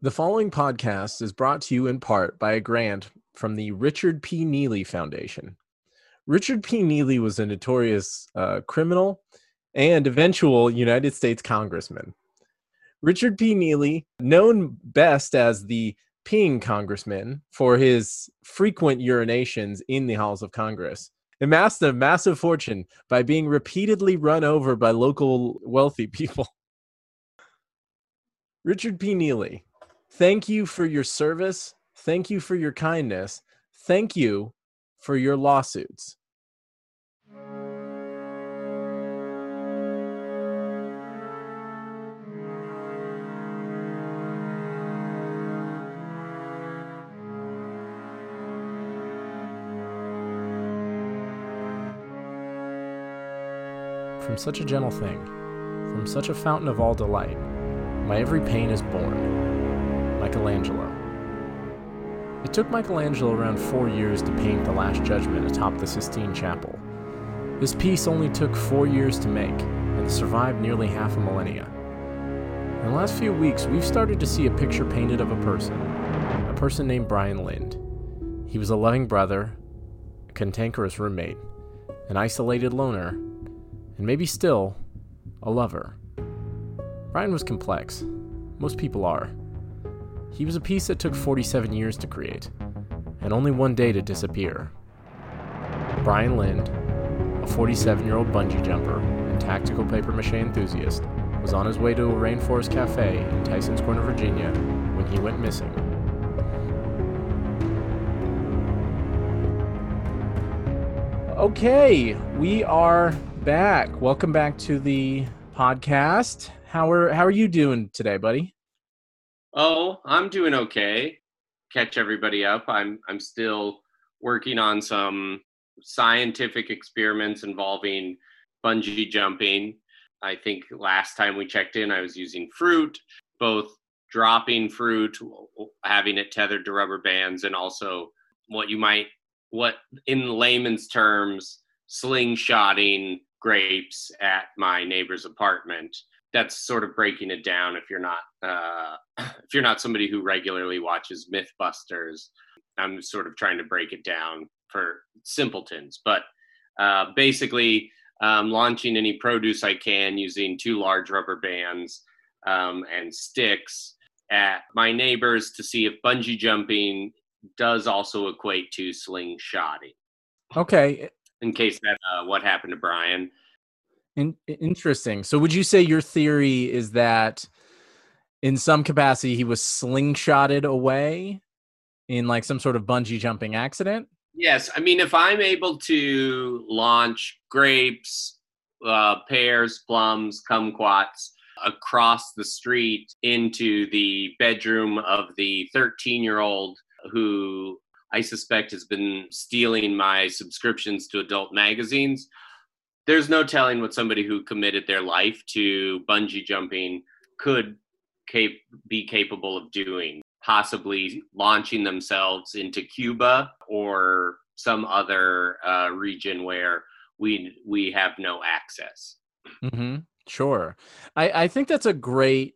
The following podcast is brought to you in part by a grant from the Richard P. Neely Foundation. Richard P. Neely was a notorious uh, criminal and eventual United States congressman. Richard P. Neely, known best as the peeing congressman for his frequent urinations in the halls of Congress, amassed a massive fortune by being repeatedly run over by local wealthy people. Richard P. Neely, thank you for your service. Thank you for your kindness. Thank you for your lawsuits. From such a gentle thing, from such a fountain of all delight, my every pain is born. Michelangelo. It took Michelangelo around four years to paint The Last Judgment atop the Sistine Chapel. This piece only took four years to make and survived nearly half a millennia. In the last few weeks, we've started to see a picture painted of a person, a person named Brian Lind. He was a loving brother, a cantankerous roommate, an isolated loner, and maybe still, a lover. Brian was complex. Most people are. He was a piece that took 47 years to create, and only one day to disappear. Brian Lind, a 47 year old bungee jumper and tactical paper mache enthusiast, was on his way to a rainforest cafe in Tysons Corner, Virginia, when he went missing. Okay, we are back. Welcome back to the podcast. How are how are you doing today, buddy? Oh, I'm doing okay. Catch everybody up. I'm I'm still working on some scientific experiments involving bungee jumping. I think last time we checked in, I was using fruit, both dropping fruit, having it tethered to rubber bands, and also what you might, what in layman's terms, slingshotting grapes at my neighbor's apartment. That's sort of breaking it down if you're not uh, if you're not somebody who regularly watches MythBusters. I'm sort of trying to break it down for simpletons, but uh, basically um, launching any produce I can using two large rubber bands um, and sticks at my neighbors to see if bungee jumping does also equate to slingshotting. Okay. In case that uh, what happened to Brian. In- interesting. So, would you say your theory is that in some capacity he was slingshotted away in like some sort of bungee jumping accident? Yes. I mean, if I'm able to launch grapes, uh, pears, plums, kumquats across the street into the bedroom of the 13 year old who I suspect has been stealing my subscriptions to adult magazines, there's no telling what somebody who committed their life to bungee jumping could cap- be capable of doing possibly launching themselves into cuba or some other uh, region where we we have no access. Mm-hmm. sure. I, I think that's a great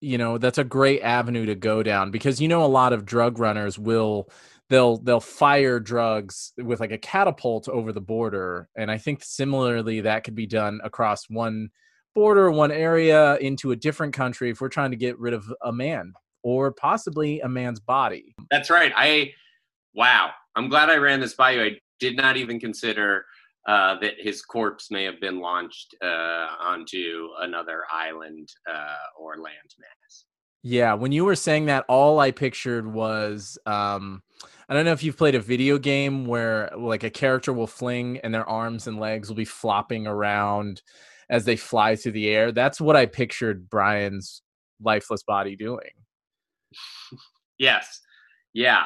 you know that's a great avenue to go down because you know a lot of drug runners will they'll they'll fire drugs with like a catapult over the border. And i think similarly that could be done across one border one area into a different country if we're trying to get rid of a man or possibly a man's body. That's right. I wow. I'm glad i ran this by you. I did not even consider uh, that his corpse may have been launched uh, onto another island uh, or landmass yeah, when you were saying that, all I pictured was um, I don't know if you've played a video game where like a character will fling and their arms and legs will be flopping around as they fly through the air. That's what I pictured Brian's lifeless body doing. yes. Yeah.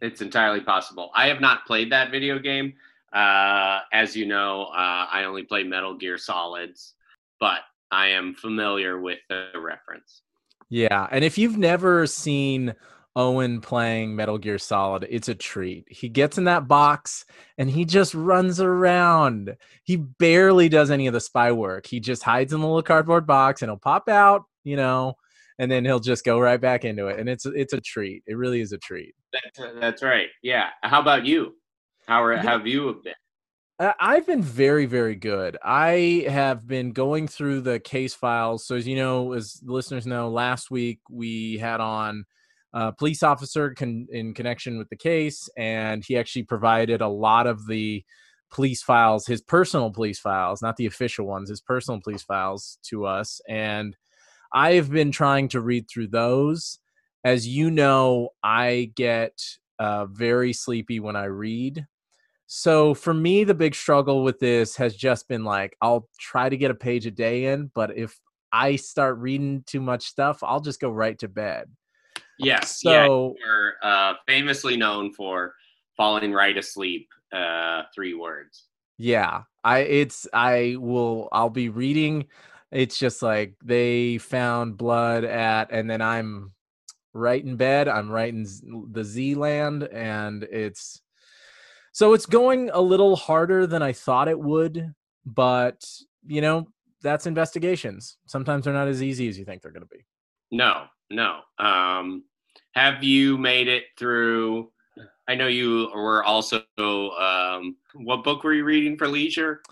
It's entirely possible. I have not played that video game. Uh, as you know, uh, I only play Metal Gear Solids, but I am familiar with the reference. Yeah, and if you've never seen Owen playing Metal Gear Solid, it's a treat. He gets in that box and he just runs around. He barely does any of the spy work. He just hides in the little cardboard box and he'll pop out, you know, and then he'll just go right back into it, and it's it's a treat. It really is a treat. That's, that's right. Yeah. How about you? How are, have you been? I've been very, very good. I have been going through the case files. So, as you know, as listeners know, last week we had on a police officer con- in connection with the case, and he actually provided a lot of the police files, his personal police files, not the official ones, his personal police files to us. And I have been trying to read through those. As you know, I get uh, very sleepy when I read. So for me, the big struggle with this has just been like, I'll try to get a page a day in, but if I start reading too much stuff, I'll just go right to bed. Yes. So yeah, you're uh, famously known for falling right asleep. Uh, three words. Yeah, I it's I will I'll be reading. It's just like they found blood at, and then I'm right in bed. I'm right in the Z land, and it's so it's going a little harder than I thought it would, but you know, that's investigations. Sometimes they're not as easy as you think they're going to be. No, no. Um, have you made it through? I know you were also. Um, what book were you reading for leisure?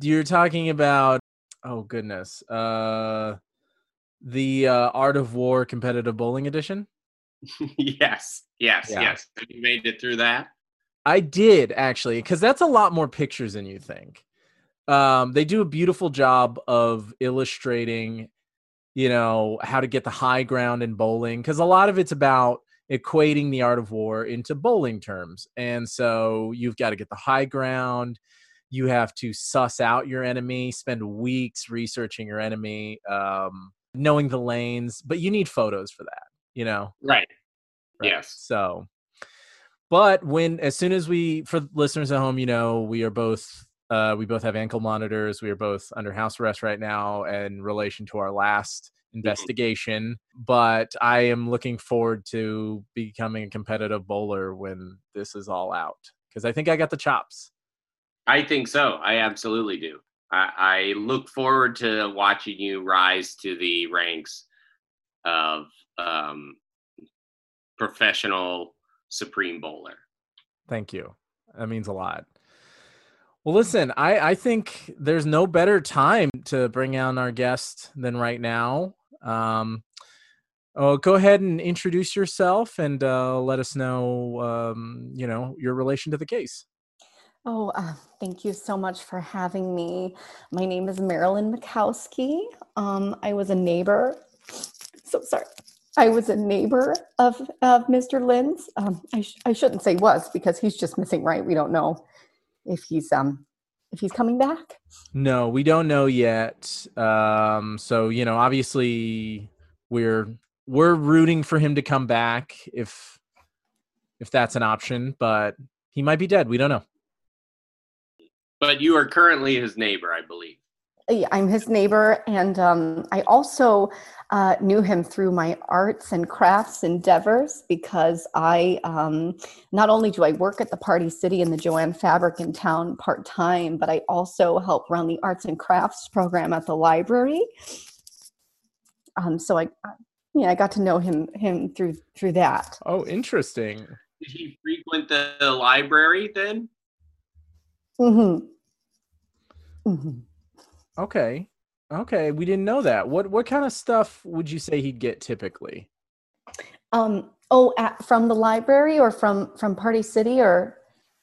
You're talking about. Oh goodness. Uh, the uh, Art of War Competitive Bowling Edition. yes, yes, yeah. yes. Have you made it through that? I did actually, because that's a lot more pictures than you think. Um, they do a beautiful job of illustrating, you know, how to get the high ground in bowling, because a lot of it's about equating the art of war into bowling terms. And so you've got to get the high ground. You have to suss out your enemy, spend weeks researching your enemy, um, knowing the lanes, but you need photos for that, you know? Right. right. Yes. So but when as soon as we for listeners at home, you know, we are both uh, we both have ankle monitors. We are both under house arrest right now in relation to our last mm-hmm. investigation. But I am looking forward to becoming a competitive bowler when this is all out because I think I got the chops. I think so. I absolutely do. I, I look forward to watching you rise to the ranks of um, professional Supreme Bowler. Thank you. That means a lot. Well, listen, I, I think there's no better time to bring on our guest than right now. Um, oh, go ahead and introduce yourself and uh, let us know, um, you know, your relation to the case. Oh, uh, thank you so much for having me. My name is Marilyn Mikowski. Um, I was a neighbor. So sorry. I was a neighbor of, of Mr. Lind's. Um, I, sh- I shouldn't say was because he's just missing, right? We don't know if he's um if he's coming back. No, we don't know yet. Um, so you know, obviously, we're we're rooting for him to come back if if that's an option, but he might be dead. We don't know. But you are currently his neighbor, I believe. Yeah, I'm his neighbor, and um, I also uh, knew him through my arts and crafts endeavors because I um, not only do I work at the Party City and the Jo-Ann Fabric in town part time, but I also help run the arts and crafts program at the library. Um, so I, yeah, I got to know him him through through that. Oh, interesting. Did he frequent the library then? Mm-hmm. Mm-hmm. Okay. Okay, we didn't know that. What what kind of stuff would you say he'd get typically? Um oh, at, from the library or from from Party City or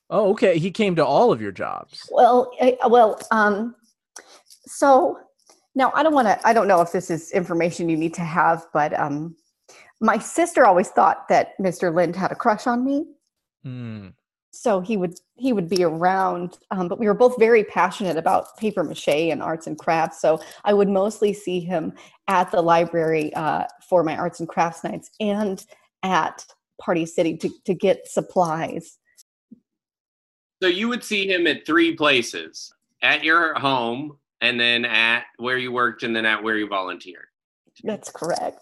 Oh, okay. He came to all of your jobs. Well, I, well, um so now I don't want to I don't know if this is information you need to have, but um my sister always thought that Mr. Lind had a crush on me. Mm so he would he would be around um, but we were both very passionate about paper mache and arts and crafts. So i would mostly see him at the library uh, for my arts and crafts nights and at party city to, to get supplies. So you would see him at three places at your home and then at where you worked and then at where you volunteered. That's correct.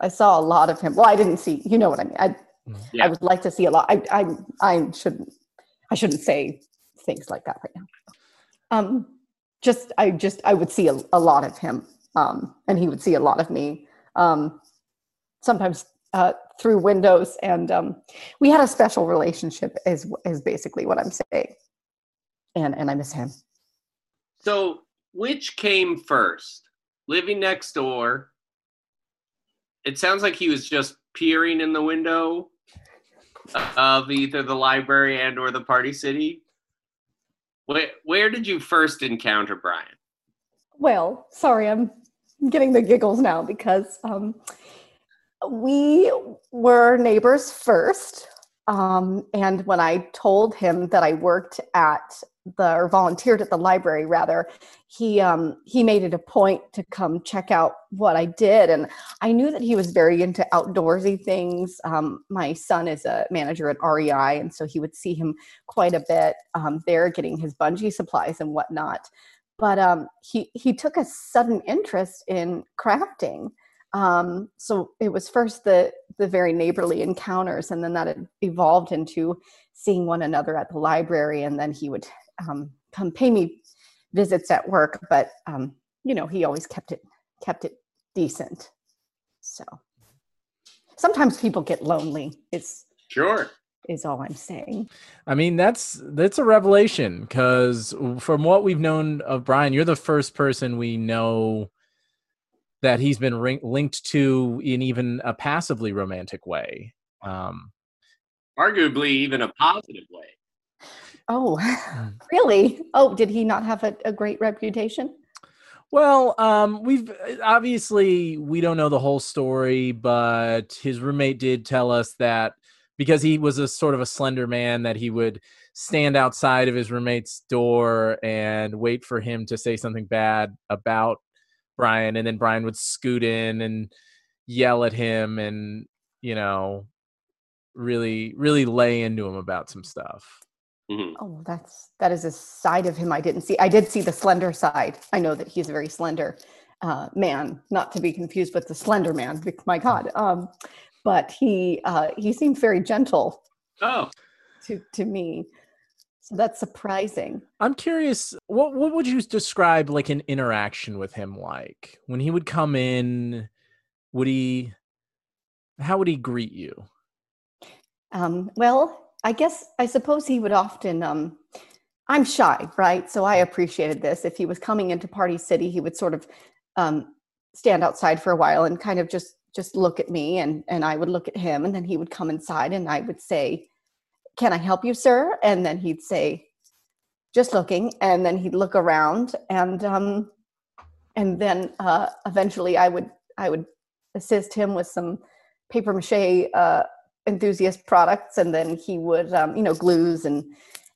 I saw a lot of him. Well i didn't see you know what i mean. I yeah. I would like to see a lot. I, I, I shouldn't, I shouldn't say things like that right now. Um, just, I just, I would see a, a lot of him, um, and he would see a lot of me. um, sometimes uh, through windows, and um, we had a special relationship. Is is basically what I'm saying, and and I miss him. So, which came first? Living next door. It sounds like he was just peering in the window of either the library and or the party city. Where where did you first encounter Brian? Well, sorry, I'm getting the giggles now because um, we were neighbors first. Um, and when I told him that I worked at the or volunteered at the library rather he um he made it a point to come check out what i did. And i knew that he was very into outdoorsy things. Um my son is a manager at REI and so he would see him quite a bit um there getting his bungee supplies and whatnot. But um he he took a sudden interest in crafting. Um, so it was first the the very neighborly encounters and then that evolved into seeing one another at the library and then he would um, come pay me visits at work, but um, you know, he always kept it kept it decent. So sometimes people get lonely. It's sure is all I'm saying. I mean, that's that's a revelation because from what we've known of Brian, you're the first person we know that he's been ring- linked to in even a passively romantic way. Um, Arguably, even a positive way. Oh, mm. really? Oh, did he not have a, a great reputation? Well, um, we've uh, obviously we don't know the whole story, but his roommate did tell us that because he was a sort of a slender man, that he would stand outside of his roommate's door and wait for him to say something bad about Brian, and then Brian would scoot in and yell at him, and you know, really, really lay into him about some stuff. Mm-hmm. Oh, that's that is a side of him I didn't see. I did see the slender side. I know that he's a very slender uh, man, not to be confused with the Slender Man. My God, um, but he uh, he seemed very gentle. Oh, to to me, so that's surprising. I'm curious. What what would you describe like an interaction with him like when he would come in? Would he? How would he greet you? Um, well, I guess I suppose he would often um I'm shy, right? So I appreciated this. If he was coming into Party City, he would sort of um stand outside for a while and kind of just just look at me and and I would look at him and then he would come inside and I would say, "Can I help you, sir?" And then he'd say, "Just looking." And then he'd look around and um and then uh eventually I would I would assist him with some paper mache uh enthusiast products and then he would um, you know glues and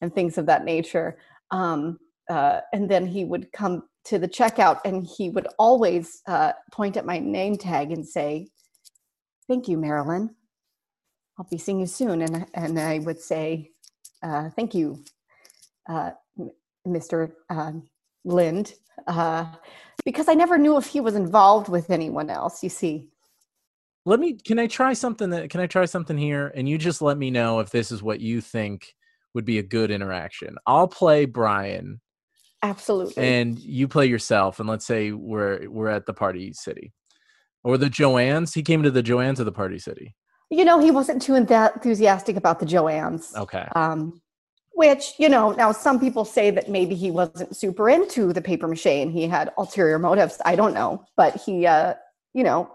and things of that nature. Um, uh, and then he would come to the checkout and he would always uh, point at my name tag and say thank you marilyn. I'll be seeing you soon. And, and i would say uh, thank you uh, mr um, lind. Uh, because i never knew if he was involved with anyone else you see let me can i try something that can i try something here? And you just let me know if this is what you think would be a good interaction. I'll play brian absolutely. and you play yourself and let's say we're we're at the party city or the Jo-Ann's. He came to the Jo-Ann's of the party city? You know he wasn't too enthusiastic about the Jo-Ann's okay. um which you know now some people say that maybe he wasn't super into the paper mache and he had ulterior motives. I don't know but he uh you know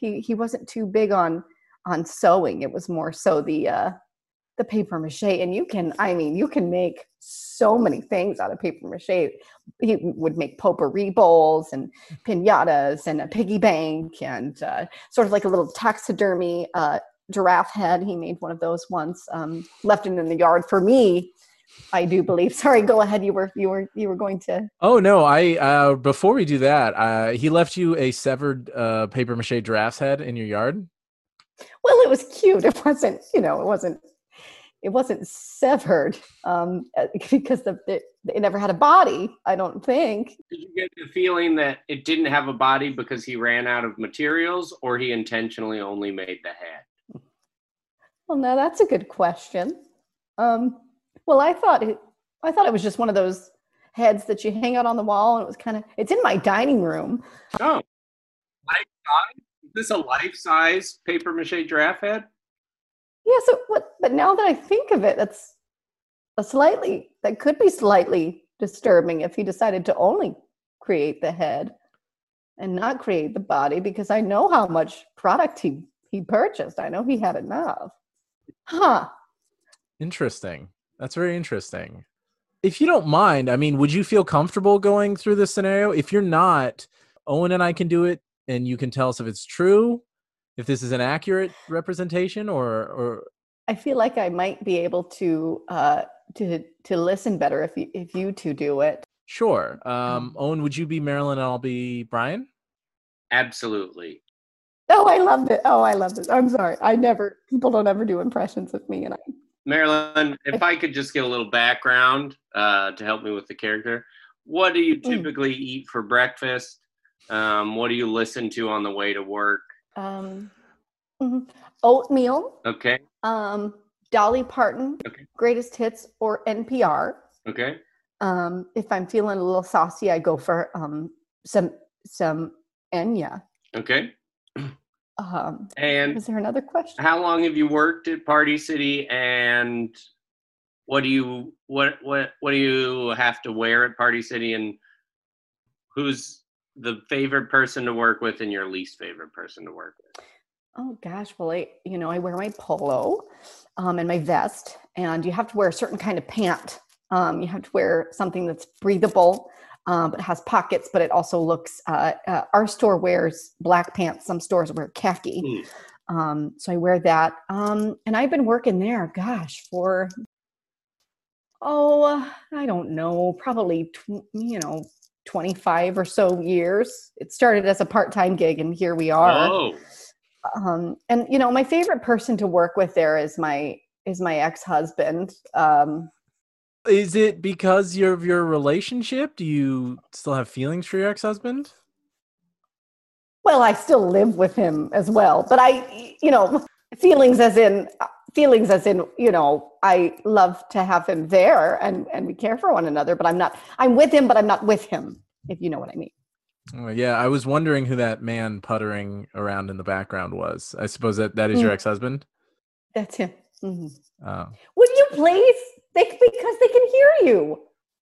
he he wasn't too big on on sewing. It was more so the uh, the paper mache. And you can, I mean, you can make so many things out of paper mache. He would make potpourri bowls and pinatas and a piggy bank and uh, sort of like a little taxidermy uh, giraffe head. He made one of those once, um, left it in the yard for me I do believe. Sorry, go ahead. You were you were you were going to. Oh no! I uh, before we do that, uh, he left you a severed uh, paper mache giraffe's head in your yard. Well, it was cute. It wasn't. You know, it wasn't. It wasn't severed um, uh, because the, it, it never had a body. I don't think. Did you get the feeling that it didn't have a body because he ran out of materials, or he intentionally only made the head? Well, now that's a good question. Um, well, I thought it. I thought it was just one of those heads that you hang out on the wall, and it was kind of. It's in my dining room. Oh, life size? this a life-size paper mache giraffe head? Yeah, so what but now that I think of it, that's a slightly that could be slightly disturbing if he decided to only create the head and not create the body because I know how much product he he purchased. I know he had enough. Huh. Interesting. That's very interesting. If you don't mind, I mean, would you feel comfortable going through this scenario? If you're not, Owen and I can do it and you can tell us if it's true, if this is an accurate representation or or I feel like I might be able to uh to to listen better if you if you two do it. sure. Um Owen, would you be Marilyn and I'll be Brian? Absolutely. Oh, I loved it. Oh, I loved it. I'm sorry. I never people don't ever do impressions of me and I Marilyn, if I could just get a little background uh, to help me with the character, what do you Mm. typically eat for breakfast? Um, what do you listen to on the way to work? um mhm. oatmeal, Okay, um Dolly Parton, Okay. greatest hits or NPR. okay, Um if I'm feeling a little saucy, I go for um some some Enya. okay. Um And was there another question? how long have you worked at Party City? And what do you what what what do you have to wear at Party City? And who's the favorite person to work with and your least favorite person to work with? Oh gosh, well, I you know I wear my polo um, and my vest, and you have to wear a certain kind of pant. Um, you have to wear something that's breathable, um, but has pockets, but it also looks. Uh, uh, our store wears black pants. Some stores wear khaki, um, so I wear that. Um, and I've been working there, gosh, for oh, I don't know, probably tw- you know twenty five or so years. It started as a part time gig, and here we are Oh, um and you know my favorite person to work with there is my is my ex-husband um Is it because you're of your relationship? Do you still have feelings for your ex-husband? well i still live with him as well but i you know feelings as in feelings as in you know i love to have him there and and we care for one another but i'm not i'm with him but i'm not with him if you know what i mean Oh, yeah, I was wondering who that man puttering around in the background was. I suppose that that is your Mm. ex-husband. that's him Mhm. Oh. would you please they because they can hear you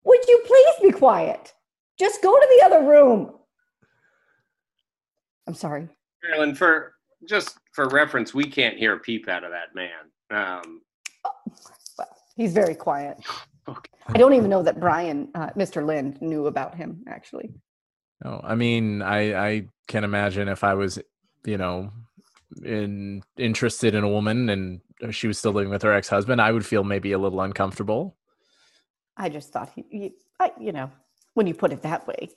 would you please be quiet just go to the other room i'm sorry Marilyn, for just for reference, we can't hear a peep out of that man. Um, Well, he's very quiet. Okay. I don't even know that Brian, uh, Mr. Lind, knew about him actually. Oh, I mean, I I can imagine if I was, you know, in interested in a woman and she was still living with her ex-husband, I would feel maybe a little uncomfortable. I just thought he, he I, you know, when you put it that way,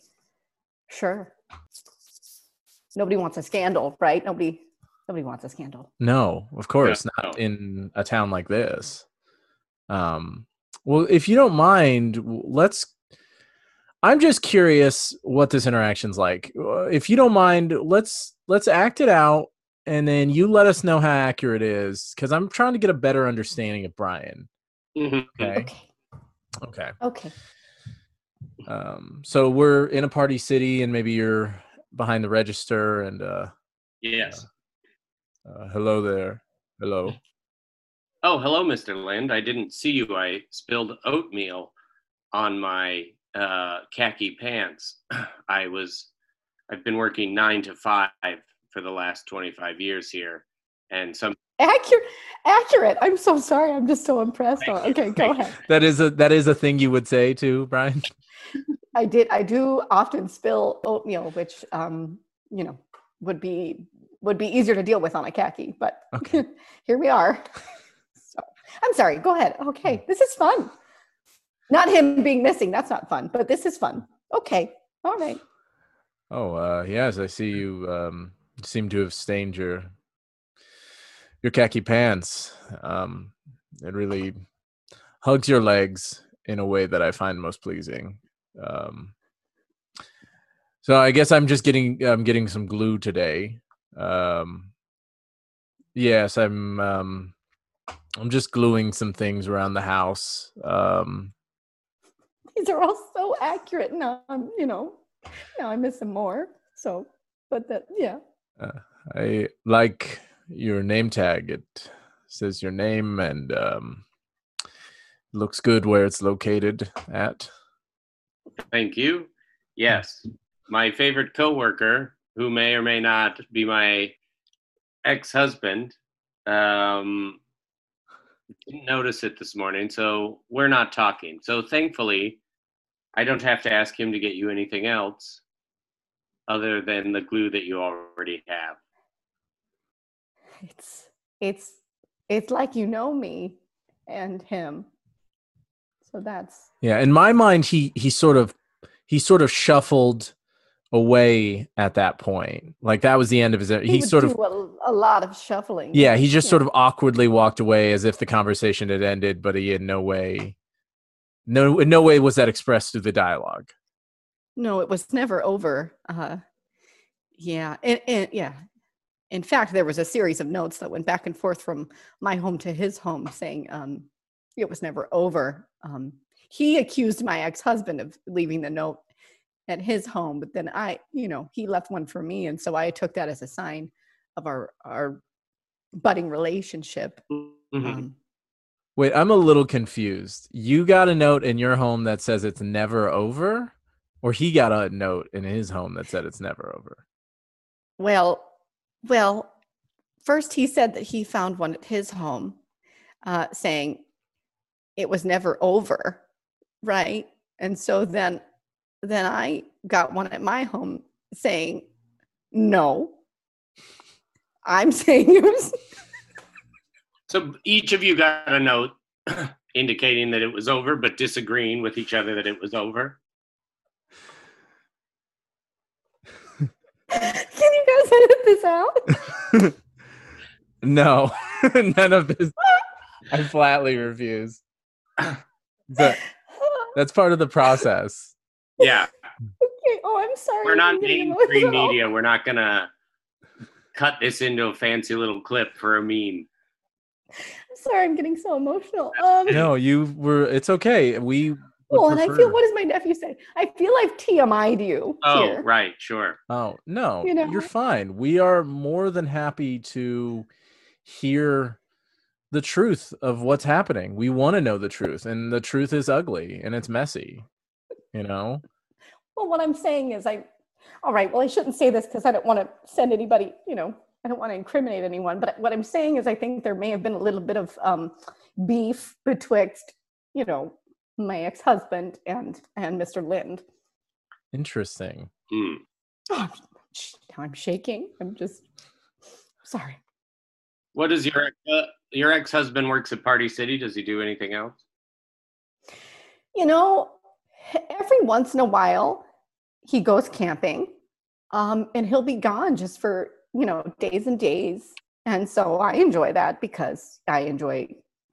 sure. Nobody wants a scandal, right? Nobody, nobody wants a scandal. No, of course no. not in a town like this. Um, well, if you don't mind, let's. I'm just curious what this interaction's like. Uh, If you don't mind, let's let's act it out, and then you let us know how accurate it is, because I'm trying to get a better understanding of Brian. mhm. Okay. Okay, Okay. okay. Um, so we're in a party city, and maybe you're behind the register, and uh, Yes. uh hello there, hello. Oh, hello, Mr. Lind. I didn't see you. I spilled oatmeal on my uh, khaki pants. I was, I've been working nine to five for the last 25 years here. And some, Accurate, accurate. I'm so sorry. I'm just so impressed. Oh, okay, go ahead. That is a that is a thing you would say too, Brian. I did. I do often spill oatmeal, which, um, you know, would be would be easier to deal with on a khaki. But Okay. here we are. So I'm sorry. Go ahead. Okay, this is fun. Not him being missing. That's not fun. But this is fun. Okay. All right. Oh, uh, yes, I see you um, seem to have stained your your khaki pants. Um, it really hugs your legs in a way that I find most pleasing. Um, so I guess I'm just getting I'm getting some glue today. Um, yes, I'm um, I'm just gluing some things around the house. Um, These are all so accurate. Now I'm, you know, now I miss them more. So, but that, yeah. I like your name tag. It says your name and um, looks good where it's located at. Thank you. Yes, my favorite coworker, who may or may not be my ex-husband, um, didn't notice it this morning, so we're not talking. So thankfully, I don't have to ask him to get you anything else other than the glue that you already have. It's it's it's like you know me and him. So that's Yeah, in my mind, he he sort of he sort of shuffled away at that point. Like that was the end of his. He, he sort of a, a lot of shuffling. yeah, he just sort of awkwardly walked away as if the conversation had ended, but he in no way, no in no way was that expressed through the dialogue. No, it was never over. Uh, yeah, and, and yeah. In fact, there was a series of notes that went back and forth from my home to his home, saying um, it was never over. Um, he accused my ex-husband of leaving the note at his home, but then I, you know, he left one for me, and so I took that as a sign of our our budding relationship. Mhm. Um, Wait, I'm a little confused. You got a note in your home that says it's never over, or he got a note in his home that said it's never over. Well, well, first he said that he found one at his home, uh, saying it was never over, right? And so then, then I got one at my home saying, no. I'm saying it was. So each of you got a note indicating that it was over, but disagreeing with each other that it was over. Can you guys edit this out? No, none of this. I flatly refuse. But that's part of the process. Yeah, Okay. Oh, I'm sorry. we're not getting mainstream media. We're not gonna cut this into a fancy little clip for a meme. I'm sorry. I'm getting so emotional. Um, No, you were. It's okay. We. Would Well, and I feel, prefer- what does my nephew say? I feel I've TMI'd you Oh, here. right, sure. Oh no, you know? you're fine. We are more than happy to hear the truth of what's happening. We want to know the truth, and the truth is ugly and it's messy. You know. Well, what I'm saying is, I, all right, well, I shouldn't say this because I don't want to send anybody, you know, I don't want to incriminate anyone. But what I'm saying is, I think there may have been a little bit of um, beef betwixt, you know, my ex husband and and Mr. Lind. Interesting. Hmm. Oh, I'm, I'm shaking. I'm just sorry. What does your uh, your ex husband works at Party City? Does he do anything else? You know, every once in a while, he goes camping, um, and he'll be gone just for you know days and days. And so I enjoy that because I enjoy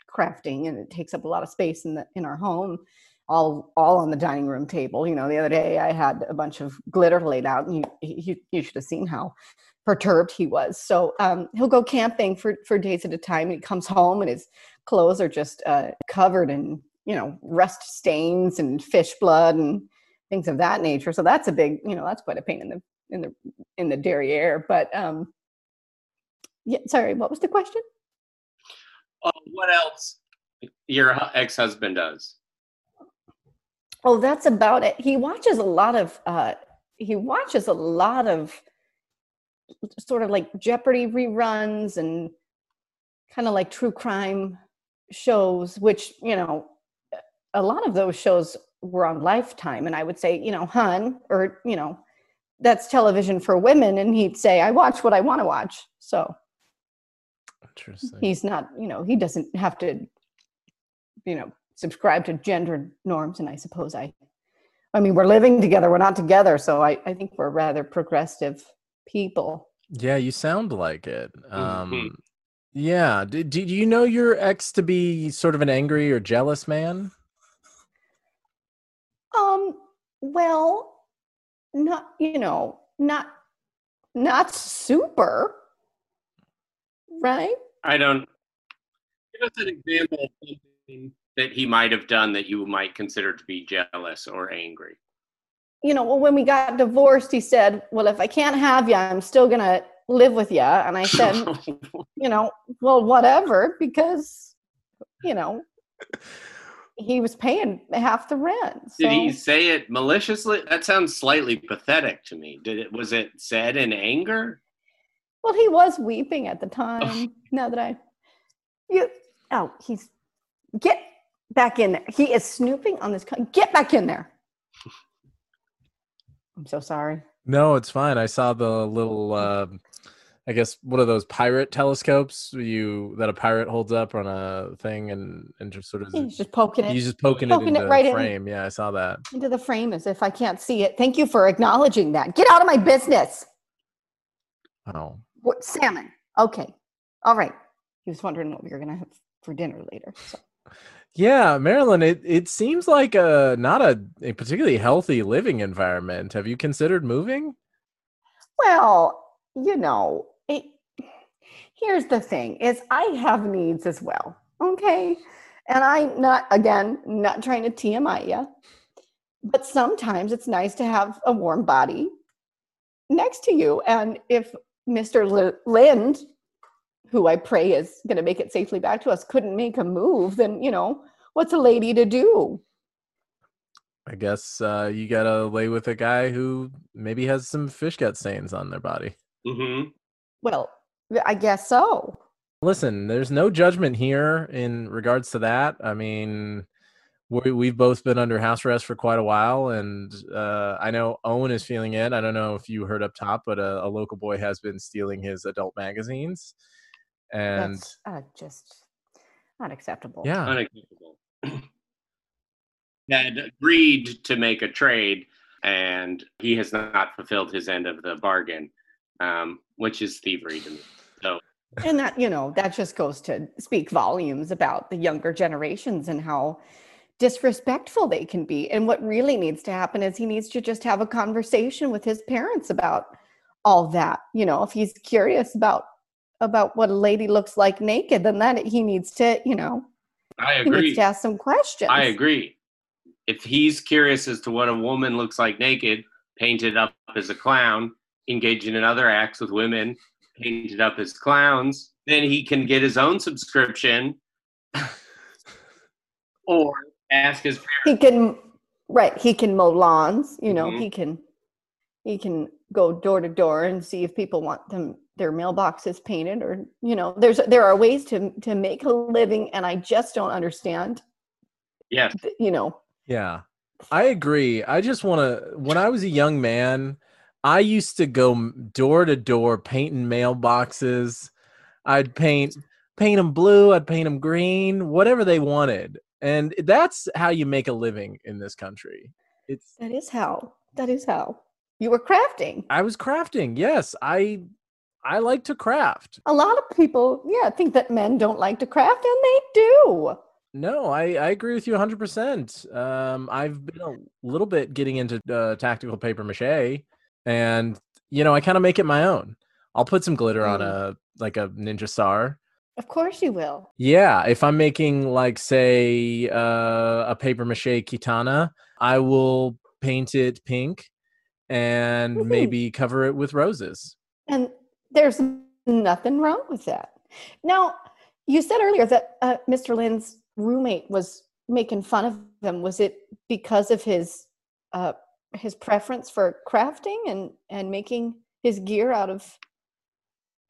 crafting, and it takes up a lot of space in the in our home. All all on the dining room table. You know, the other day I had a bunch of glitter laid out, and you you, you should have seen how perturbed he was. So um, he'll go camping for for days at a time, and he comes home and his clothes are just uh, covered in you know rust stains and fish blood and things of that nature so that's a big you know that's quite a pain in the in the in the derriere but um yeah sorry what was the question Uh, what else your ex husband does? oh that's about it. He watches a lot of uh he watches a lot of sort of like jeopardy reruns and kind of like true crime shows which you know a lot of those shows were on lifetime. And i would say you know hun or you know that's television for women. And he'd say i watch what i want to watch. So Interesting. he's not you know he doesn't have to you know subscribe to gender norms and i suppose i i mean we're living together we're not together so i, I think we're rather progressive people Yeah, you sound like it. Um, Mhm. Yeah. Did, did you know your ex to be sort of an angry or jealous man? um well not you know not not super right I don't. Give us an example of something that he might have done that you might consider to be jealous or angry. you know, well, when we got divorced, he said, "Well, if I can't have you, I'm still gonna live with you. And I said, you know, well, whatever, because, you know, he was paying half the rent. Did he say it maliciously? That sounds slightly pathetic to me. Did it was it said in anger? Well, he was weeping at the time. now that I you oh, he's get back in there. He is snooping on this get back in there. I'm so sorry. No, it's fine. I saw the little uh, I guess one of those pirate telescopes you that a pirate holds up on a thing and and just sort of he's just poking it. He's just poking, poking it, it right frame. In, yeah, I saw that into the frame as if I can't see it. Thank you for acknowledging that. Get out of my business. Oh, what, salmon. Okay, all right. He was wondering what we were gonna have for dinner later. So. Yeah, Marilyn, it, it seems like a not a, a particularly healthy living environment. Have you considered moving? Well, you know, it, here's the thing is I have needs as well. Okay. And I'm not, again, not trying to TMI you, but sometimes it's nice to have a warm body next to you. And if Mr. L- Lind, who I pray is going to make it safely back to us, couldn't make a move, then, you know, what's a lady to do? I guess uh, you got to lay with a guy who maybe has some fish gut stains on their body. Mm-hmm. Well, I guess so. Listen, there's no judgment here in regards to that. I mean, we, we've both been under house arrest for quite a while, and uh, I know Owen is feeling it. I don't know if you heard up top, but a, a local boy has been stealing his adult magazines, and That's, uh, just unacceptable. Yeah, unacceptable. had agreed to make a trade, and he has not fulfilled his end of the bargain um, which is thievery to me. So, and that you know that just goes to speak volumes about the younger generations and how disrespectful they can be. And what really needs to happen is he needs to just have a conversation with his parents about all that. You know, if he's curious about about what a lady looks like naked, then that he needs to, you know, I agree. He needs to ask some questions. I agree. If he's curious as to what a woman looks like naked, painted up as a clown, engaging in other acts with women, painted up as clowns, then he can get his own subscription or ask his parents. He can right, he can mow lawns, you know, mm-hmm. he can he can go door to door and see if people want them their mailboxes painted or you know, there's there are ways to to make a living and I just don't understand. Yes. You know. Yeah. I agree. I just want to when I was a young man, I used to go door to door painting mailboxes. I'd paint paint them blue, I'd paint them green, whatever they wanted. And that's how you make a living in this country. It's That is how. That is how. You were crafting. I was crafting. Yes, I I like to craft. A lot of people, yeah, think that men don't like to craft and they do. No, I, I agree with you 100%. Um, I've been a little bit getting into uh, tactical paper mache and you know I kind of make it my own. I'll put some glitter mm. on a like a ninja star. Of course you will. Yeah, if I'm making like say uh, a paper mache katana, I will paint it pink and mm-hmm. maybe cover it with roses. And there's nothing wrong with that. Now, you said earlier that uh, Mr. Lind's roommate was making fun of him. Was it because of his uh, his preference for crafting and and making his gear out of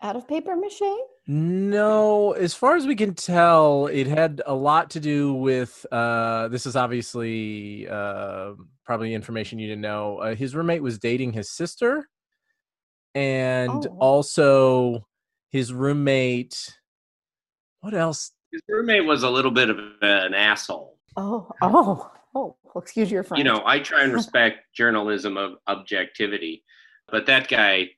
out of paper mache? No, as far as we can tell, it had a lot to do with. Uh, this is obviously uh, probably information you didn't know. Uh, his roommate was dating his sister, and oh. also his roommate. What else? His roommate was a little bit of an asshole. Oh, oh, oh, excuse your friend. You know, I try and respect journalism of objectivity, but that guy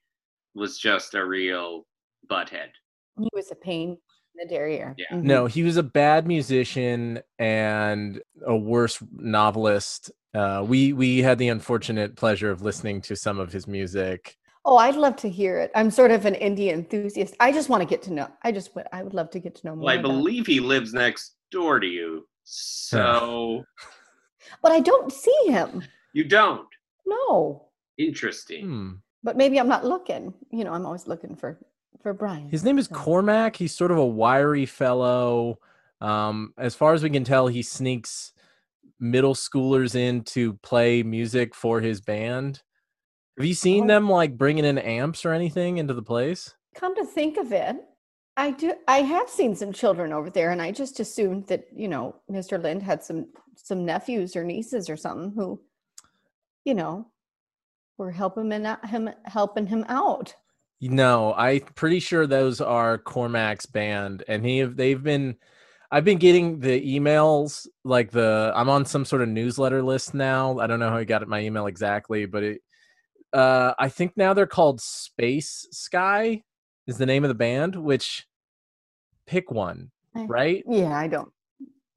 was just a real butthead. He was a pain in the derriere. Yeah. Mm-hmm. No, he was a bad musician and a worse novelist. Uh, we we had the unfortunate pleasure of listening to some of his music. Oh, I'd love to hear it. I'm sort of an indie enthusiast. I just want to get to know. I just I would love to get to know more. Well, I believe he lives next door to you. So but I don't see him. You don't? No. Interesting. Hmm. but maybe I'm not looking. You know, I'm always looking for for Brian. His name is. Cormac. He's sort of a wiry fellow. Um, as far as we can tell, he sneaks middle schoolers in to play music for his band. Have you seen Oh. them like bringing in amps or anything into the place? Come to think of it, I do. I have seen some children over there, and I just assumed that you know Mr. Lind had some some nephews or nieces or something who, you know, were helping him helping him out. No, I'm pretty sure those are Cormac's band, and he they've been. I've been getting the emails like the I'm on some sort of newsletter list now. I don't know how I got my email exactly, but it. Uh, I think now they're called Space Sky is the name of the band. Which pick one, right? Yeah, I don't.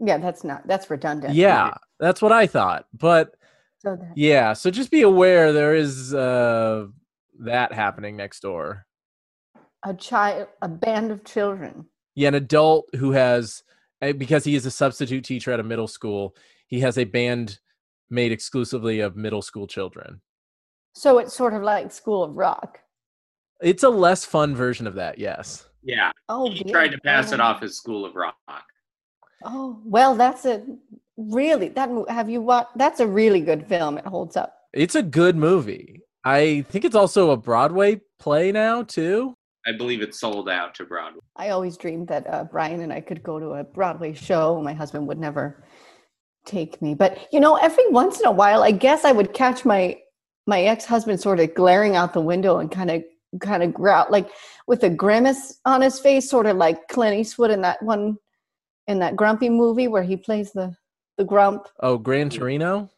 Yeah, that's not that's redundant. Yeah, that's what I thought. But So that, yeah, so just be aware there is uh that happening next door. a child, a band of children. Yeah, an adult who has eh, because he is a substitute teacher at a middle school, he has a band made exclusively of middle school children. So it's sort of like School of Rock. It's a less fun version of that, yes. Yeah, Oh, he dear. tried to pass it Oh. off as School of Rock. Oh well, that's a really that have you watched? That's a really good film. It holds up. It's a good movie. I think it's also a Broadway play now too. I believe it's sold out to Broadway. I always dreamed that uh, Brian and I could go to a Broadway show. My husband would never take me, but you know, every once in a while, I guess I would catch my my ex husband sort of glaring out the window and kind of kind of growl like with a grimace on his face, sort of like Clint Eastwood in that one in that Grumpy movie where he plays the the grump. Oh, Gran Torino?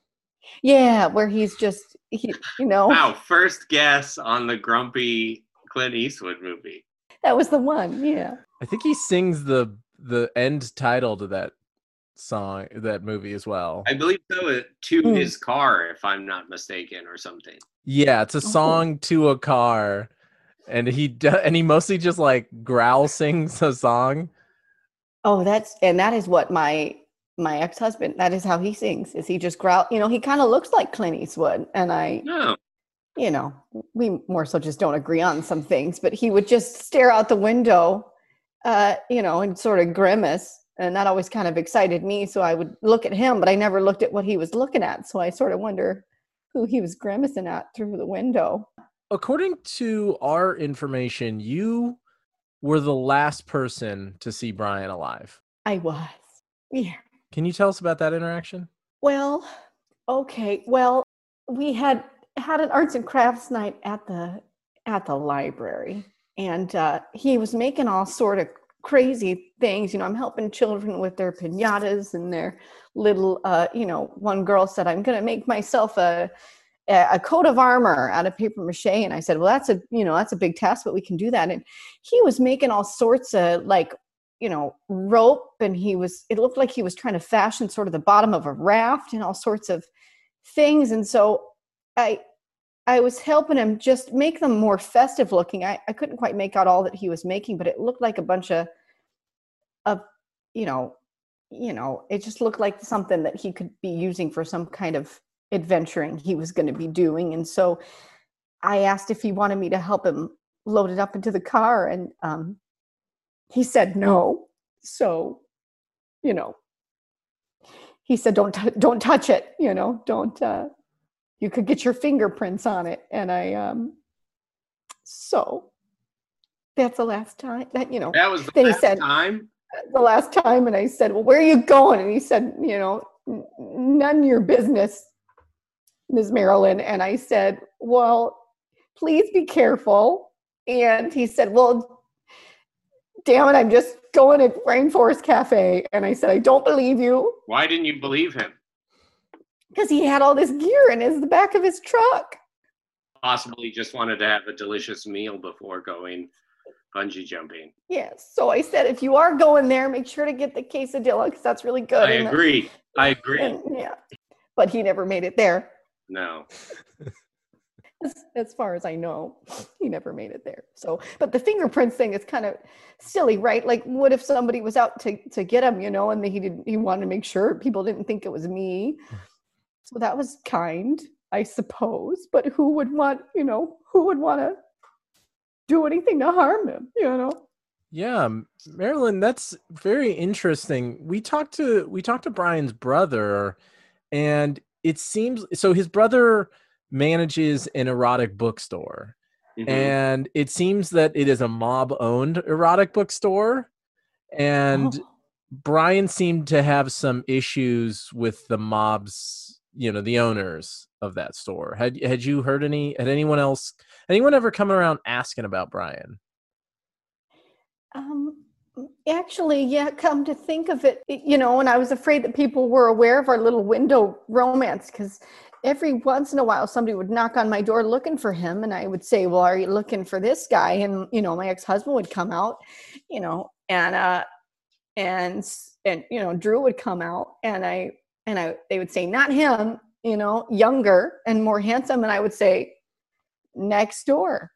Yeah, where he's just he, you know Wow, first guess on the grumpy Clint Eastwood movie. that was the one. Yeah. I think he sings the the end title to that song, that movie as well. I believe so. uh, To Hmm. his car, if I'm not mistaken, or something. Yeah, it's a Oh. song to a car, and he do, and he mostly just like growl sings a song. Oh, that's and that is what my my ex husband. That is how he sings. Is he just growl? You know, he kind of looks like Clint Eastwood, and I, No, you know, we more so just don't agree on some things. But he would just stare out the window, uh, you know, and sort of grimace, and that always kind of excited me. So I would look at him, but I never looked at what he was looking at. So I sort of wonder who he was grimacing at through the window. According to our information, you were the last person to see Brian alive. I was, yeah. Can you tell us about that interaction? Well, okay. Well, we had had an arts and crafts night at the at the library, and uh, he was making all sort of crazy things. You know, I'm helping children with their pinatas and their little. Uh, you know, one girl said, "I'm going to make myself a." a coat of armor out of paper mache and i said well that's a you know that's a big task but we can do that and he was making all sorts of like you know rope and he was it looked like he was trying to fashion sort of the bottom of a raft and all sorts of things. And so i i was helping him just make them more festive looking. I, I couldn't quite make out all that he was making but it looked like a bunch of of you know you know it just looked like something that he could be using for some kind of adventuring he was going to be doing. And so i asked if he wanted me to help him load it up into the car and um, he said no so you know he said don't t- don't touch it you know don't uh, you could get your fingerprints on it and i um so that's the last time that you know that was the Then he last said- time. the last time and I said, Well, where are you going? And he said, You know, none your business, Ms. Marilyn. And I said, Well, please be careful. And he said, Well, damn it, I'm just going to Rainforest Cafe. And I said, I don't believe you Why didn't you believe him? because he had all this gear in his the back of his truck. Possibly just wanted to have a delicious meal before going bungee jumping. Yes. So I said, if you are going there, make sure to get the quesadilla because that's really good. I And agree. I agree. and- yeah. But he never made it there. No. as, as far as I know, he never made it there. So, but the fingerprints thing is kind of silly, right? Like, what if somebody was out to to get him, you know, and he didn't, he wanted to make sure people didn't think it was me. Hmm. So that was kind. I suppose. But who would want, you know, who would want to do anything to harm him, you know? Yeah, Marilyn, that's very interesting. We talked to we talked to Brian's brother, and it seems so. His brother manages an erotic bookstore, mm-hmm. and it seems that it is a mob-owned erotic bookstore, and oh. Brian seemed to have some issues with the mob's, you know, the owners of that store. Had had you heard any? Had anyone else? Anyone ever come around asking about Brian? Um, actually, yeah, come to think of it, you know, and I was afraid that people were aware of our little window romance because every once in a while somebody would knock on my door looking for him and I would say, "Well, are you looking for this guy?" and you know, my ex-husband would come out, you know, and uh and and you know, Drew would come out and I and I they would say, "Not him," you know, younger and more handsome and I would say, "Next door."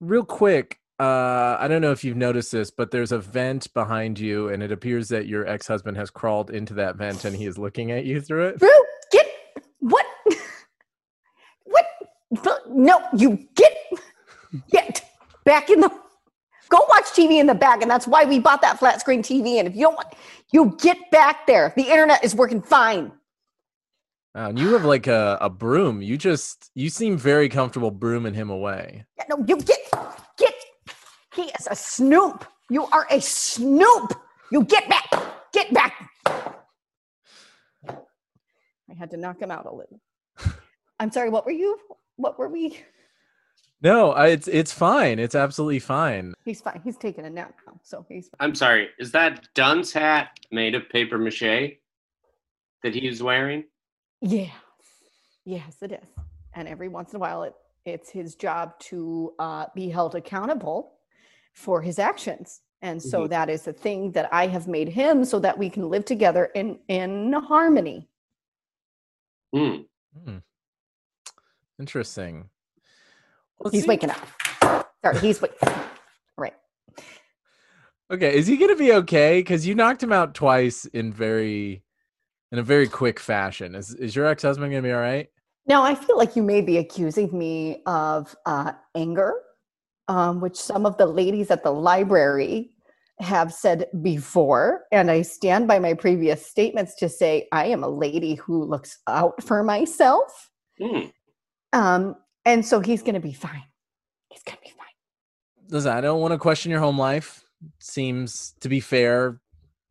Real quick, uh, I don't know if you've noticed this, but there's a vent behind you, and it appears that your ex husband has crawled into that vent and he is looking at you through it. Bro, get what? What? No, you get get back in the. Go watch TV in the back, and that's why we bought that flat screen TV. And if you don't want, you get back there. The internet is working fine. and you have like a, a broom. You just you seem very comfortable brooming him away. Yeah, no, you get get he is a snoop. You are a snoop. You get back. Get back. I had to knock him out a little. I'm sorry, what were you? What were we? No, it's it's fine. It's absolutely fine. He's fine. He's taking a nap now, so he's. Fine. I'm sorry. Is that dunce hat made of paper mache that he's wearing? Yeah. Yes, it is. And every once in a while, it it's his job to uh, be held accountable for his actions and so mm-hmm. that is the thing that i have made him so that we can live together in in harmony mm. Mm. Interesting well, he's see. waking up sorry he's waking right okay is he gonna be okay because you knocked him out twice in very in a very quick fashion is, is your ex-husband gonna be all right now i feel like you may be accusing me of uh, anger um, which some of the ladies at the library have said before. And I stand by my previous statements to say I am a lady who looks out for myself. Mm. Um, and so he's going to be fine. He's going to be fine. Listen, I don't want to question your home life. Seems to be fair.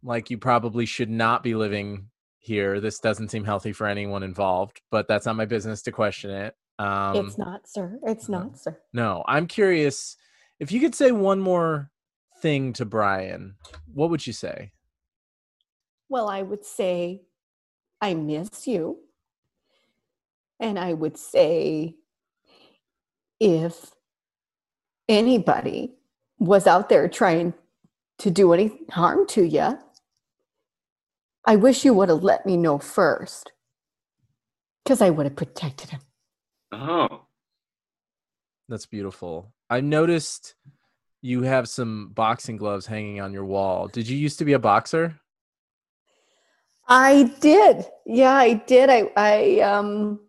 Like you probably should not be living here. This doesn't seem healthy for anyone involved, but that's not my business to question it. Um, it's not, sir. It's not, sir. No, I'm curious if you could say one more thing to Brian, what would you say? Well, I would say, I miss you. And I would say, if anybody was out there trying to do any harm to you, I wish you would have let me know first because I would have protected him. Oh. That's beautiful. I noticed you have some boxing gloves hanging on your wall. Did you used to be a boxer? I did. Yeah, I did. I I um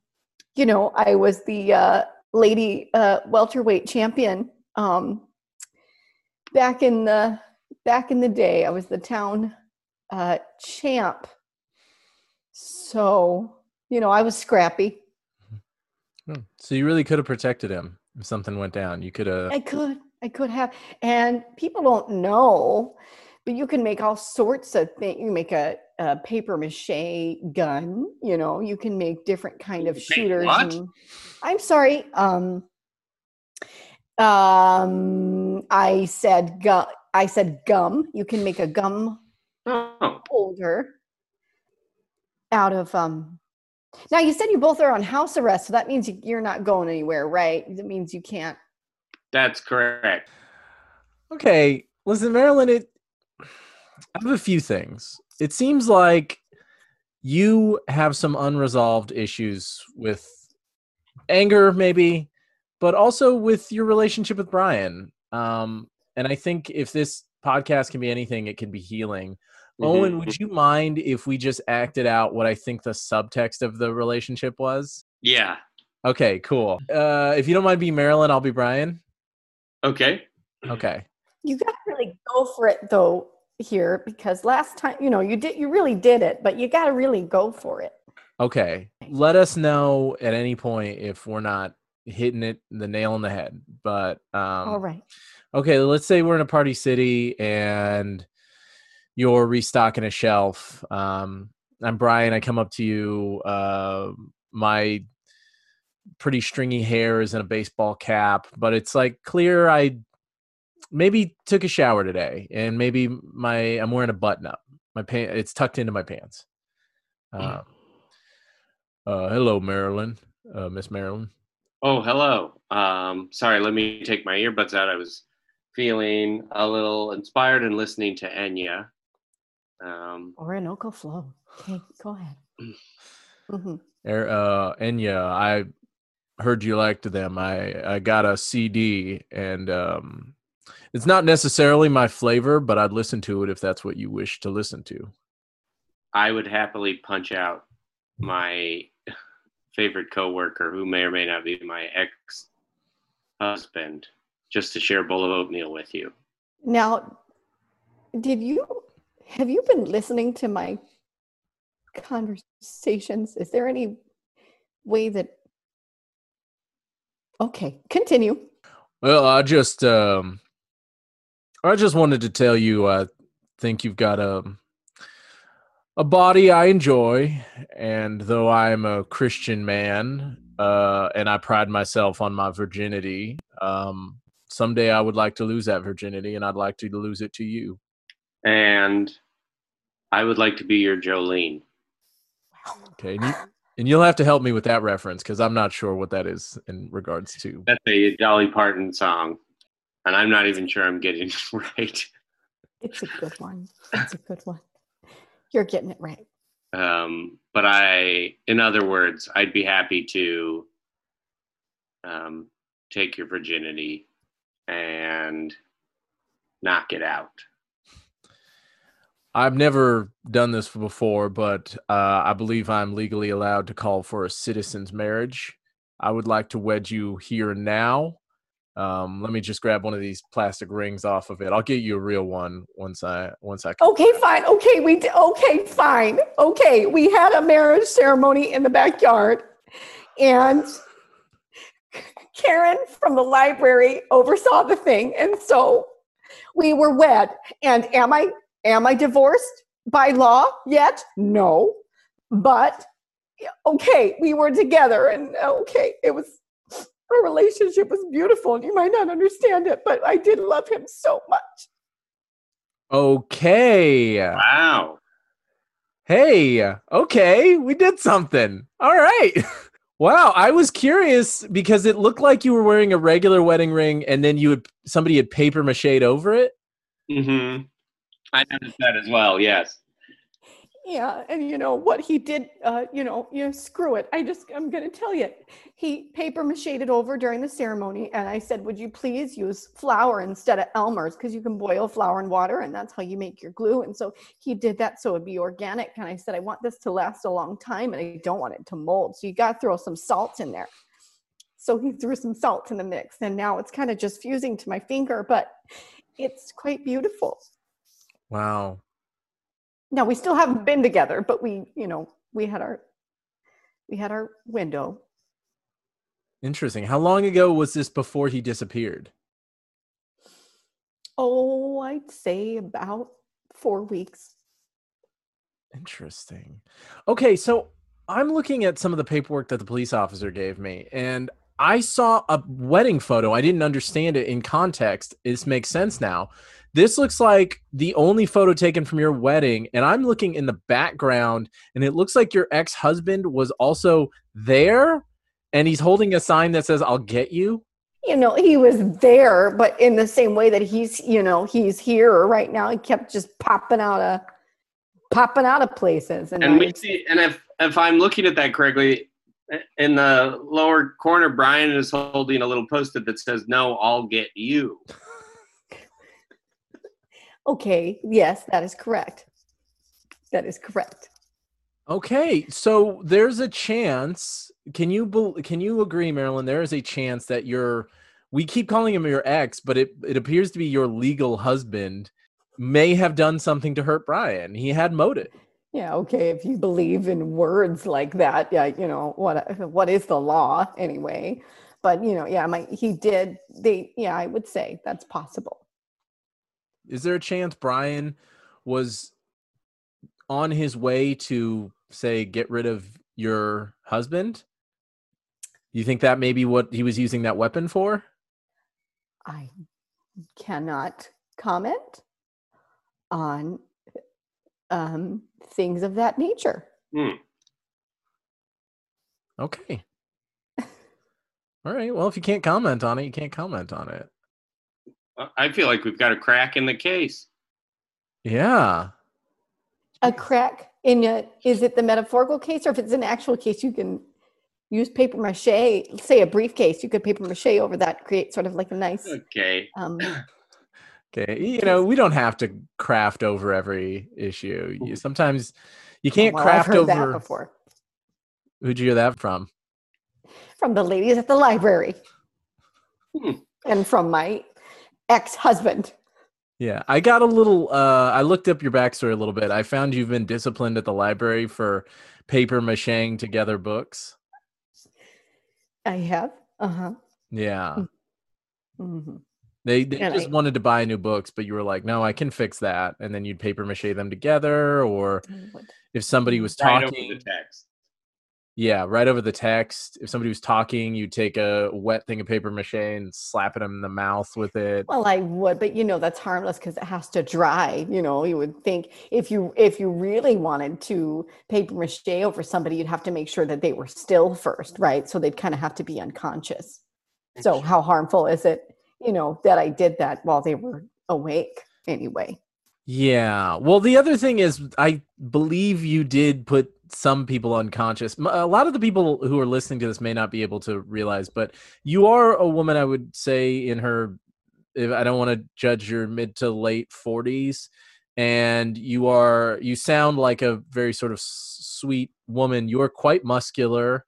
you know, I was the uh lady uh welterweight champion um back in the back in the day. I was the town uh champ. So, you know, I was scrappy. Hmm. So you really could have protected him if something went down. You could have. I could. I could have. And people don't know, but you can make all sorts of things. You make a, a paper mache gun. You know, you can make different kind of shooters. What? And, I'm sorry. Um, um, I said gum. I said gum. You can make a gum oh. holder out of um now you said you both are on house arrest, so that means you're not going anywhere, right? That means you can't. That's correct. Okay, listen, Marilyn. It. I have a few things. It seems like you have some unresolved issues with anger, maybe, but also with your relationship with Brian. Um, and I think if this podcast can be anything, it can be healing. Owen, Mhm. would you mind if we just acted out what I think the subtext of the relationship was? Yeah. Okay, cool. Uh, if you don't mind being Marilyn, I'll be Brian. Okay. Okay. You got to really go for it though here because last time, you know, you did you really did it, but you got to really go for it. Okay. Let us know at any point if we're not hitting it the nail on the head. But um All right. okay, let's say we're in a party city and you're restocking a shelf. Um I'm Brian, I come up to you, uh my pretty stringy hair is in a baseball cap, but it's like clear I maybe took a shower today and maybe my I'm wearing a button up. My pant it's tucked into my pants. Um, uh, hello, Marilyn, uh, Miss Marilyn. Oh, hello. Um, sorry, let me take my earbuds out. I was feeling a little inspired and listening to Enya. Um, Orinoco Flow. Okay, go ahead. hmm Er, uh, Enya, I heard you liked them. I I got a CD, and um, it's not necessarily my flavor, but I'd listen to it if that's what you wish to listen to. I would happily punch out my favorite coworker, who may or may not be my ex-husband, just to share a bowl of oatmeal with you. Now, did you have you been listening to my conversations? Is there any way that Okay, continue. Well, I just um, I just wanted to tell you, I think you've got a a body I enjoy, and though I'm a Christian man, uh, and I pride myself on my virginity, um, someday I would like to lose that virginity, and I'd like to lose it to you. And I would like to be your Jolene. Okay, and, you, and you'll have to help me with that reference because I'm not sure what that is in regards to. That's a Dolly Parton song, and I'm not even sure I'm getting it right. It's a good one. It's a good one. You're getting it right. Um, but I, in other words, I'd be happy to um, take your virginity and knock it out. I've never done this before, but uh, I believe I'm legally allowed to call for a citizen's marriage. I would like to wed you here and now. Um, let me just grab one of these plastic rings off of it. I'll get you a real one once I once I. Okay, fine. Okay, we did. Okay, fine. Okay, we had a marriage ceremony in the backyard, and Karen from the library oversaw the thing, and so we were wed. And am I am I divorced by law yet? No, but okay, we were together, and okay, it was our relationship was beautiful, and you might not understand it, but I did love him so much. Okay. Wow. Hey. Okay. We did something. All right. Wow. I was curious because it looked like you were wearing a regular wedding ring, and then you would somebody had paper mache over it. Mm-hmm. I noticed that as well. Yes. Yeah, and you know what he did, uh, you know, you know, screw it. I just, I'm going to tell you. He paper mache it over during the ceremony, and I said, would you please use flour instead of Elmer's because you can boil flour and water, and that's how you make your glue. And so he did that so it'd be organic. And I said, I want this to last a long time, and I don't want it to mold. So you got to throw some salt in there. So he threw some salt in the mix, and now it's kind of just fusing to my finger, but it's quite beautiful. Wow. Now we still haven't been together, but we, you know, we had our we had our window. Interesting. How long ago was this before he disappeared? Oh, I'd say about four weeks. Interesting. Okay, so I'm looking at some of the paperwork that the police officer gave me, and I saw a wedding photo. I didn't understand it in context. This makes sense now. This looks like the only photo taken from your wedding, and I'm looking in the background, and it looks like your ex husband was also there, and he's holding a sign that says, I'll get you. You know, he was there, but in the same way that he's, you know, he's here right now. He kept just popping out of popping out of places. And, And we see, and if if I'm looking at that correctly, in the lower corner, Brian is holding a little post-it that says, "No, I'll get you." Okay, yes, that is correct. That is correct. Okay, so there's a chance. Can you can you agree, Marilyn? There is a chance that your we keep calling him your ex, but it it appears to be your legal husband may have done something to hurt Brian. He had motive. Yeah, okay, if you believe in words like that, yeah, you know, what what is the law anyway? But, you know, yeah, my he did they yeah, I would say that's possible. Is there a chance Brian was on his way to say get rid of your husband? You think that may be what he was using that weapon for? I cannot comment on um, things of that nature. Hmm. Okay. All right. Well, if you can't comment on it, you can't comment on it. I- I feel like we've got a crack in the case. Yeah. A crack in a is it the metaphorical case or if it's an actual case you can use paper mache, say a briefcase, you could paper mache over that, create sort of like a nice Okay. um Okay. You know, we don't have to craft over every issue. You, sometimes you can't well, I've craft heard that over. before Who'd you hear that from? from the ladies at the library Hmm. and from my ex-husband. Yeah, I got a little. Uh, I looked up your backstory a little bit. I found you've been disciplined at the library for paper macheing together books. I have. Uh-huh. Yeah, hmm they they And just I- wanted to buy new books, but you were like, "No, I can fix that." And then you'd paper mache them together, or if somebody was talking, Right over talking, the text. Yeah, right over the text. If somebody was talking, you'd take a wet thing of paper mache and slap it in the mouth with it. Well, I would, but you know that's harmless because it has to dry. You know, you would think if you if you really wanted to paper mache over somebody, you'd have to make sure that they were still first, right? So they'd kind of have to be unconscious. So how harmful is it, you know, that I did that while they were awake anyway? Yeah. Well, the other thing is, I believe you did put some people unconscious. A lot of the people who are listening to this may not be able to realize, but you are a woman, I would say, in her, if I don't want to judge your mid to late 40s. And you are, you sound like a very sort of sweet woman. You are quite muscular.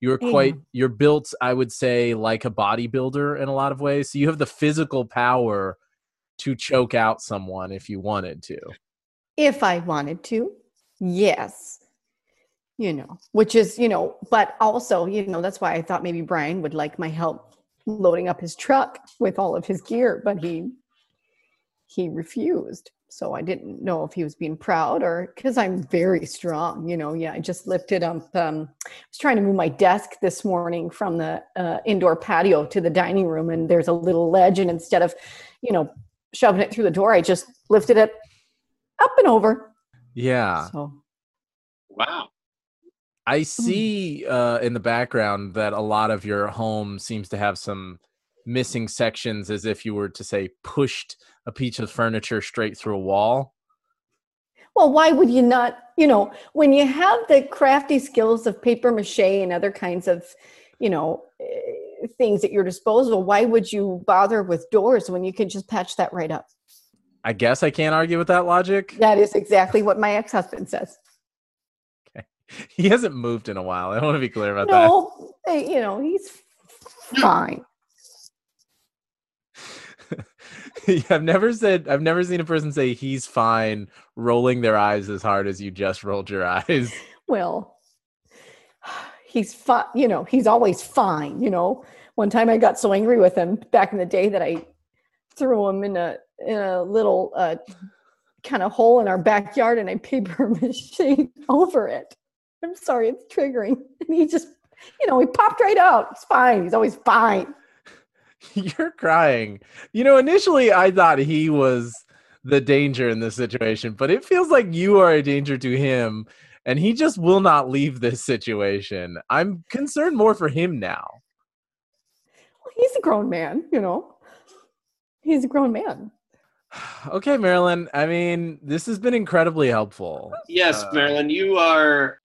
You're quite, you're built, I would say, like a bodybuilder in a lot of ways. So you have the physical power to choke out someone if you wanted to. If I wanted to, yes. You know, which is, you know, but also, you know, that's why I thought maybe Brian would like my help loading up his truck with all of his gear, but he he refused. So I didn't know if he was being proud or because I'm very strong, you know. Yeah, I just lifted up. Um, I was trying to move my desk this morning from the uh, indoor patio to the dining room, and there's a little ledge, and instead of, you know, shoving it through the door, I just lifted it up and over. Yeah. So Wow. I see uh, in the background that a lot of your home seems to have some missing sections as if you were to say pushed a piece of furniture straight through a wall. Well, why would you not? You know, when you have the crafty skills of paper mache and other kinds of, you know, eh, things at your disposal, why would you bother with doors when you can just patch that right up? I guess I can't argue with that logic. That is exactly what my ex husband says. Okay. He hasn't moved in a while. I want to be clear about that. No, you know, he's fine. I've never said I've never seen a person say he's fine rolling their eyes as hard as you just rolled your eyes. Well, he's fine. You know, he's always fine. You know, one time I got so angry with him back in the day that I threw him in a in a little uh, kind of hole in our backyard, and I paper mache over it. I'm sorry, it's triggering. And he just, you know, he popped right out. It's fine. He's always fine. You're crying. You know, initially I thought he was the danger in this situation, but it feels like you are a danger to him and he just will not leave this situation. I'm concerned more for him now. Well, he's a grown man. You know, he's a grown man. Okay, Marilyn. I mean, this has been incredibly helpful. Yes, Uh, Marilyn, you are.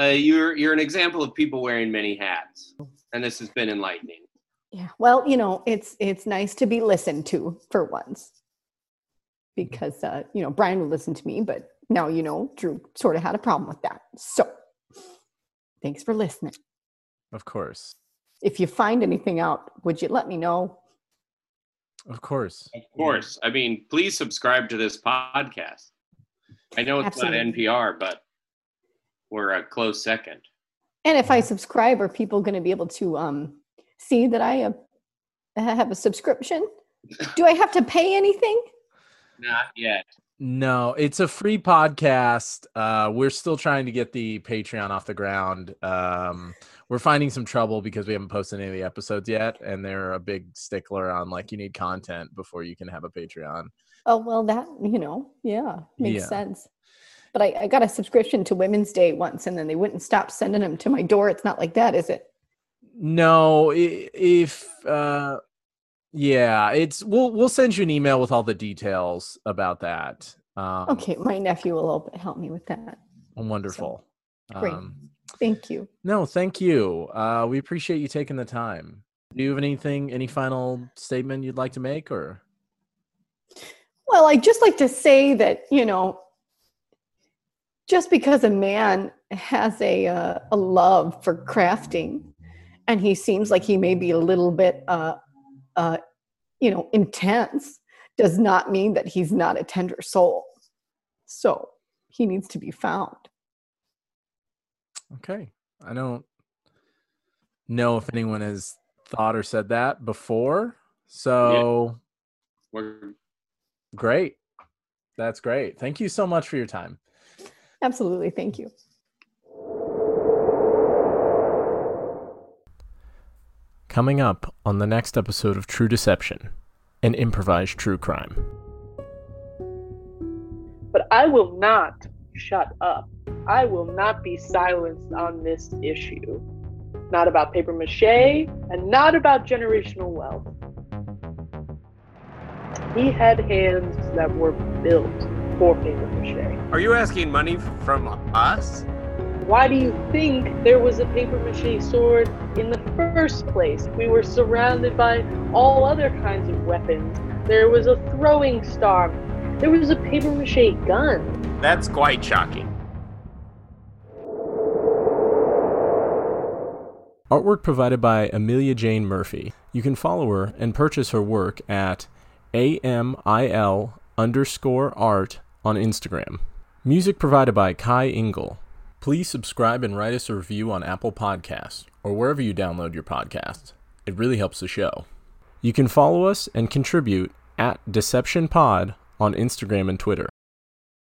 Uh, you're you're an example of people wearing many hats, and this has been enlightening. Yeah. Well, you know, it's it's nice to be listened to for once. because uh, you know Brian will listen to me, but now you know Drew sort of had a problem with that. So thanks for listening. Of course. If you find anything out, would you let me know? Of course. Of course. I mean, please subscribe to this podcast. I know it's Absolutely. not NPR, but we're a close second. And if I subscribe, are people going to be able to um, see that I uh, have a subscription? Do I have to pay anything? Not yet. No, it's a free podcast. Uh, we're still trying to get the Patreon off the ground. Um, we're finding some trouble because we haven't posted any of the episodes yet, and they're a big stickler on like you need content before you can have a Patreon. Oh well, that you know, yeah, makes Yeah. sense. But I, I got a subscription to Women's Day once, and then they wouldn't stop sending them to my door. It's not like that, is it? No, if uh, yeah, it's we'll we'll send you an email with all the details about that. Um, Okay, my nephew will help me with that. wonderful. great. Um, Thank you. No, thank you. Uh, we appreciate you taking the time. Do you have anything, any final statement you'd like to make, or Well, I'd just like to say that, you know, just because a man has a, uh, a love for crafting and he seems like he may be a little bit, uh, uh, you know, intense, does not mean that he's not a tender soul. So he needs to be found. okay? I don't know if anyone has thought or said that before. So We're great. That's great. Thank you so much for your time. Absolutely. Thank you. Coming up on the next episode of True Deception, an improvised true crime. But I will not shut up. I will not be silenced on this issue. Not about paper mache and not about generational wealth. He had hands that were built for paper mache. Are you asking money from us? Why do you think there was a paper mache sword in the first place? We were surrounded by all other kinds of weapons. There was a throwing star. There was a paper mache gun. That's quite shocking. Artwork provided by Amelia Jane Murphy. You can follow her and purchase her work at AMIL underscore art on Instagram. Music provided by Kai Engel. Please subscribe and write us a review on Apple Podcasts or wherever you download your podcasts. It really helps the show. You can follow us and contribute at Deception Pod on Instagram and Twitter.